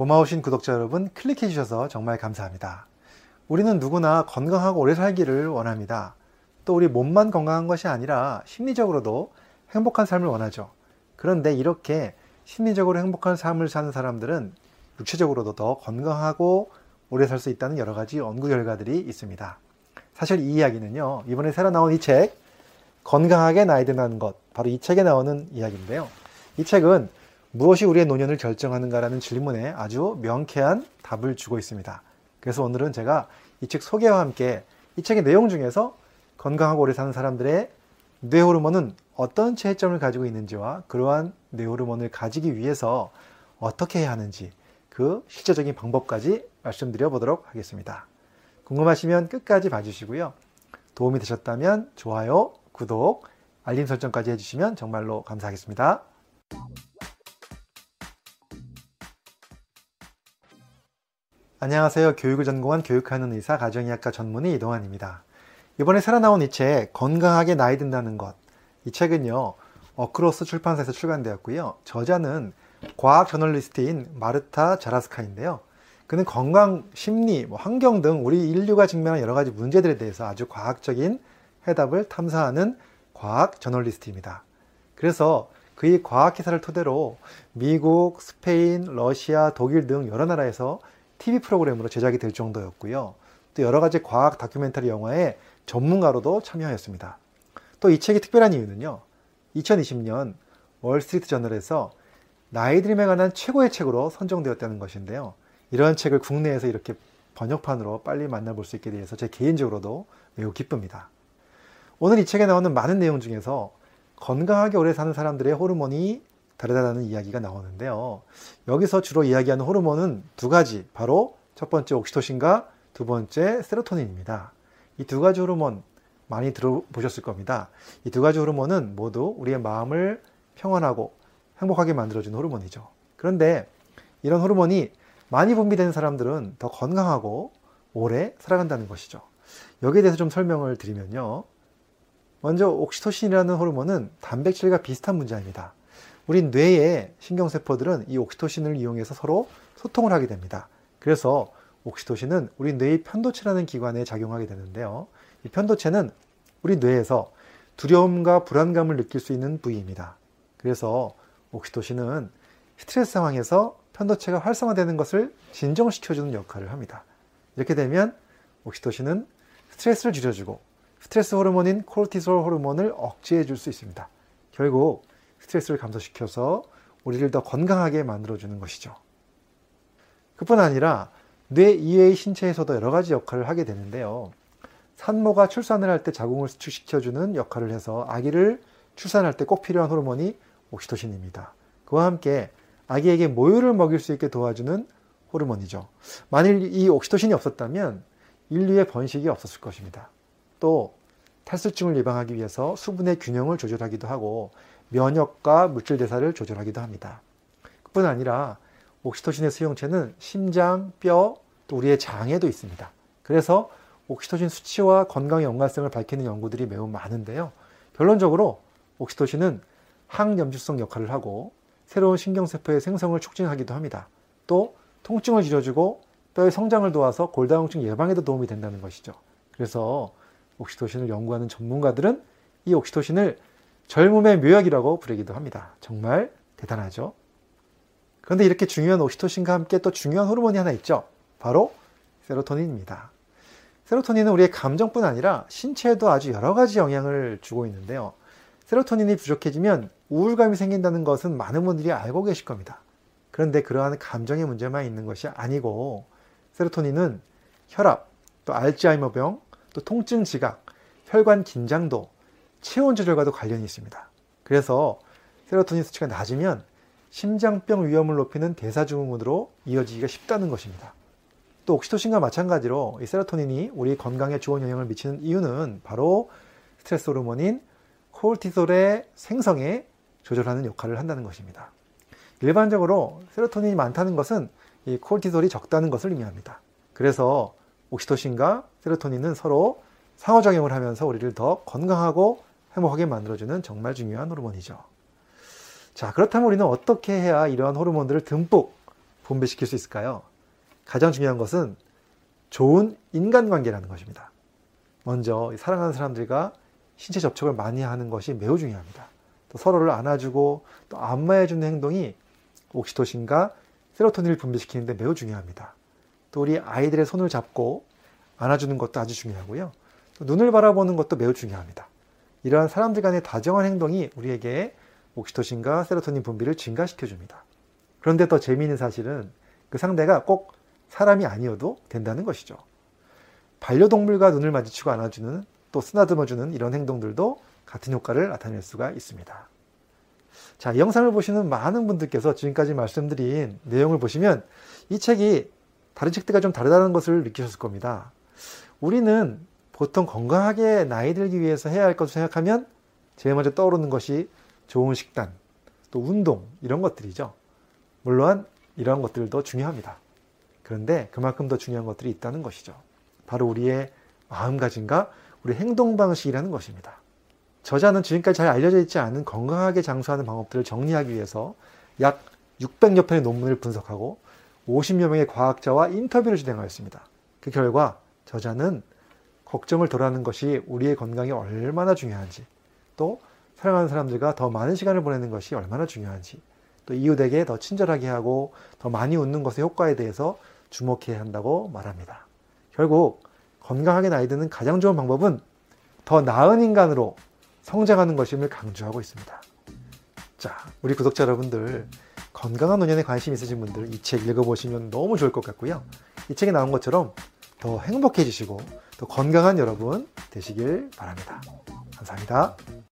고마우신 구독자 여러분 클릭해 주셔서 정말 감사합니다. 우리는 누구나 건강하고 오래 살기를 원합니다. 또 우리 몸만 건강한 것이 아니라 심리적으로도 행복한 삶을 원하죠. 그런데 이렇게 심리적으로 행복한 삶을 사는 사람들은 육체적으로도 더 건강하고 오래 살 수 있다는 여러 가지 연구 결과들이 있습니다. 사실 이 이야기는요, 이번에 새로 나온 이 책, 건강하게 나이 든다는 것, 바로 이 책에 나오는 이야기인데요. 이 책은 무엇이 우리의 노년을 결정하는가라는 질문에 아주 명쾌한 답을 주고 있습니다. 그래서 오늘은 제가 이 책 소개와 함께 이 책의 내용 중에서 건강하고 오래 사는 사람들의 뇌 호르몬은 어떤 체점을 가지고 있는지와 그러한 뇌 호르몬을 가지기 위해서 어떻게 해야 하는지 그 실제적인 방법까지 말씀드려 보도록 하겠습니다. 궁금하시면 끝까지 봐주시고요. 도움이 되셨다면 좋아요, 구독, 알림 설정까지 해주시면 정말로 감사하겠습니다. 안녕하세요. 교육을 전공한 교육하는 의사 가정의학과 전문의 이동환입니다. 이번에 새로 나온 이 책, 건강하게 나이 든다는 것. 이 책은요, 어크로스 출판사에서 출간되었고요. 저자는 과학 저널리스트인 마르타 자라스카인데요. 그는 건강, 심리, 뭐 환경 등 우리 인류가 직면한 여러 가지 문제들에 대해서 아주 과학적인 해답을 탐사하는 과학 저널리스트입니다. 그래서 그의 과학 기사를 토대로 미국, 스페인, 러시아, 독일 등 여러 나라에서 TV 프로그램으로 제작이 될 정도였고요. 또 여러 가지 과학 다큐멘터리 영화의 전문가로도 참여하였습니다. 또 이 책이 특별한 이유는요. 2020년 월스트리트 저널에서 나이드림에 관한 최고의 책으로 선정되었다는 것인데요. 이러한 책을 국내에서 이렇게 번역판으로 빨리 만나볼 수 있게 되어서 제 개인적으로도 매우 기쁩니다. 오늘 이 책에 나오는 많은 내용 중에서 건강하게 오래 사는 사람들의 호르몬이 다르다는 이야기가 나오는데요. 여기서 주로 이야기하는 호르몬은 두 가지, 바로 첫 번째 옥시토신과 두 번째 세로토닌입니다. 이 두 가지 호르몬 많이 들어보셨을 겁니다. 이 두 가지 호르몬은 모두 우리의 마음을 평안하고 행복하게 만들어주는 호르몬이죠. 그런데 이런 호르몬이 많이 분비되는 사람들은 더 건강하고 오래 살아간다는 것이죠. 여기에 대해서 좀 설명을 드리면요. 먼저 옥시토신이라는 호르몬은 단백질과 비슷한 문자입니다. 우리 뇌의 신경세포들은 이 옥시토신을 이용해서 서로 소통을 하게 됩니다. 그래서 옥시토신은 우리 뇌의 편도체라는 기관에 작용하게 되는데요. 이 편도체는 우리 뇌에서 두려움과 불안감을 느낄 수 있는 부위입니다. 그래서 옥시토신은 스트레스 상황에서 편도체가 활성화되는 것을 진정시켜주는 역할을 합니다. 이렇게 되면 옥시토신은 스트레스를 줄여주고 스트레스 호르몬인 코르티솔 호르몬을 억제해 줄 수 있습니다. 결국 스트레스를 감소시켜서 우리를 더 건강하게 만들어주는 것이죠. 그뿐 아니라 뇌 이외의 신체에서도 여러 가지 역할을 하게 되는데요. 산모가 출산을 할 때 자궁을 수축시켜주는 역할을 해서 아기를 출산할 때 꼭 필요한 호르몬이 옥시토신입니다. 그와 함께 아기에게 모유를 먹일 수 있게 도와주는 호르몬이죠. 만일 이 옥시토신이 없었다면 인류의 번식이 없었을 것입니다. 또 탈수증을 예방하기 위해서 수분의 균형을 조절하기도 하고 면역과 물질 대사를 조절하기도 합니다. 그뿐 아니라 옥시토신의 수용체는 심장, 뼈, 또 우리의 장에도 있습니다. 그래서 옥시토신 수치와 건강의 연관성을 밝히는 연구들이 매우 많은데요. 결론적으로 옥시토신은 항염증성 역할을 하고 새로운 신경세포의 생성을 촉진하기도 합니다. 또 통증을 줄여주고 뼈의 성장을 도와서 골다공증 예방에도 도움이 된다는 것이죠. 그래서 옥시토신을 연구하는 전문가들은 이 옥시토신을 젊음의 묘약이라고 부르기도 합니다. 정말 대단하죠? 그런데 이렇게 중요한 옥시토신과 함께 또 중요한 호르몬이 하나 있죠. 바로 세로토닌입니다. 세로토닌은 우리의 감정뿐 아니라 신체에도 아주 여러 가지 영향을 주고 있는데요. 세로토닌이 부족해지면 우울감이 생긴다는 것은 많은 분들이 알고 계실 겁니다. 그런데 그러한 감정의 문제만 있는 것이 아니고 세로토닌은 혈압, 또 알츠하이머병, 또 통증 지각, 혈관 긴장도, 체온 조절과도 관련이 있습니다. 그래서 세로토닌 수치가 낮으면 심장병 위험을 높이는 대사증후군으로 이어지기가 쉽다는 것입니다. 또 옥시토신과 마찬가지로 이 세로토닌이 우리 건강에 좋은 영향을 미치는 이유는 바로 스트레스 호르몬인 코르티솔의 생성에 조절하는 역할을 한다는 것입니다. 일반적으로 세로토닌이 많다는 것은 이 코르티솔이 적다는 것을 의미합니다. 그래서 옥시토신과 세로토닌은 서로 상호작용을 하면서 우리를 더 건강하고 행복하게 만들어주는 정말 중요한 호르몬이죠. 자, 그렇다면 우리는 어떻게 해야 이러한 호르몬들을 듬뿍 분배시킬 수 있을까요? 가장 중요한 것은 좋은 인간관계라는 것입니다. 먼저 사랑하는 사람들과 신체 접촉을 많이 하는 것이 매우 중요합니다. 또 서로를 안아주고 또 안마해주는 행동이 옥시토신과 세로토닌을 분비시키는데 매우 중요합니다. 또 우리 아이들의 손을 잡고 안아주는 것도 아주 중요하고요. 또 눈을 바라보는 것도 매우 중요합니다. 이러한 사람들 간의 다정한 행동이 우리에게 옥시토신과 세로토닌 분비를 증가시켜 줍니다. 그런데 더 재미있는 사실은 그 상대가 꼭 사람이 아니어도 된다는 것이죠. 반려동물과 눈을 마주치고 안아주는 또 쓰나듬어주는 이런 행동들도 같은 효과를 나타낼 수가 있습니다. 자, 이 영상을 보시는 많은 분들께서 지금까지 말씀드린 내용을 보시면 이 책이 다른 책들과 좀 다르다는 것을 느끼셨을 겁니다. 우리는 보통 건강하게 나이 들기 위해서 해야 할 것을 생각하면 제일 먼저 떠오르는 것이 좋은 식단, 또 운동, 이런 것들이죠. 물론 이러한 것들도 중요합니다. 그런데 그만큼 더 중요한 것들이 있다는 것이죠. 바로 우리의 마음가짐과 우리 행동 방식이라는 것입니다. 저자는 지금까지 잘 알려져 있지 않은 건강하게 장수하는 방법들을 정리하기 위해서 약 600여 편의 논문을 분석하고 50여 명의 과학자와 인터뷰를 진행하였습니다. 그 결과 저자는 걱정을 덜하는 것이 우리의 건강이 얼마나 중요한지, 또 사랑하는 사람들과 더 많은 시간을 보내는 것이 얼마나 중요한지, 또 이웃에게 더 친절하게 하고 더 많이 웃는 것의 효과에 대해서 주목해야 한다고 말합니다. 결국 건강하게 나이 드는 가장 좋은 방법은 더 나은 인간으로 성장하는 것임을 강조하고 있습니다. 자, 우리 구독자 여러분들 건강한 노년에 관심 있으신 분들 이 책 읽어보시면 너무 좋을 것 같고요. 이 책에 나온 것처럼 더 행복해지시고 더 건강한 여러분 되시길 바랍니다. 감사합니다.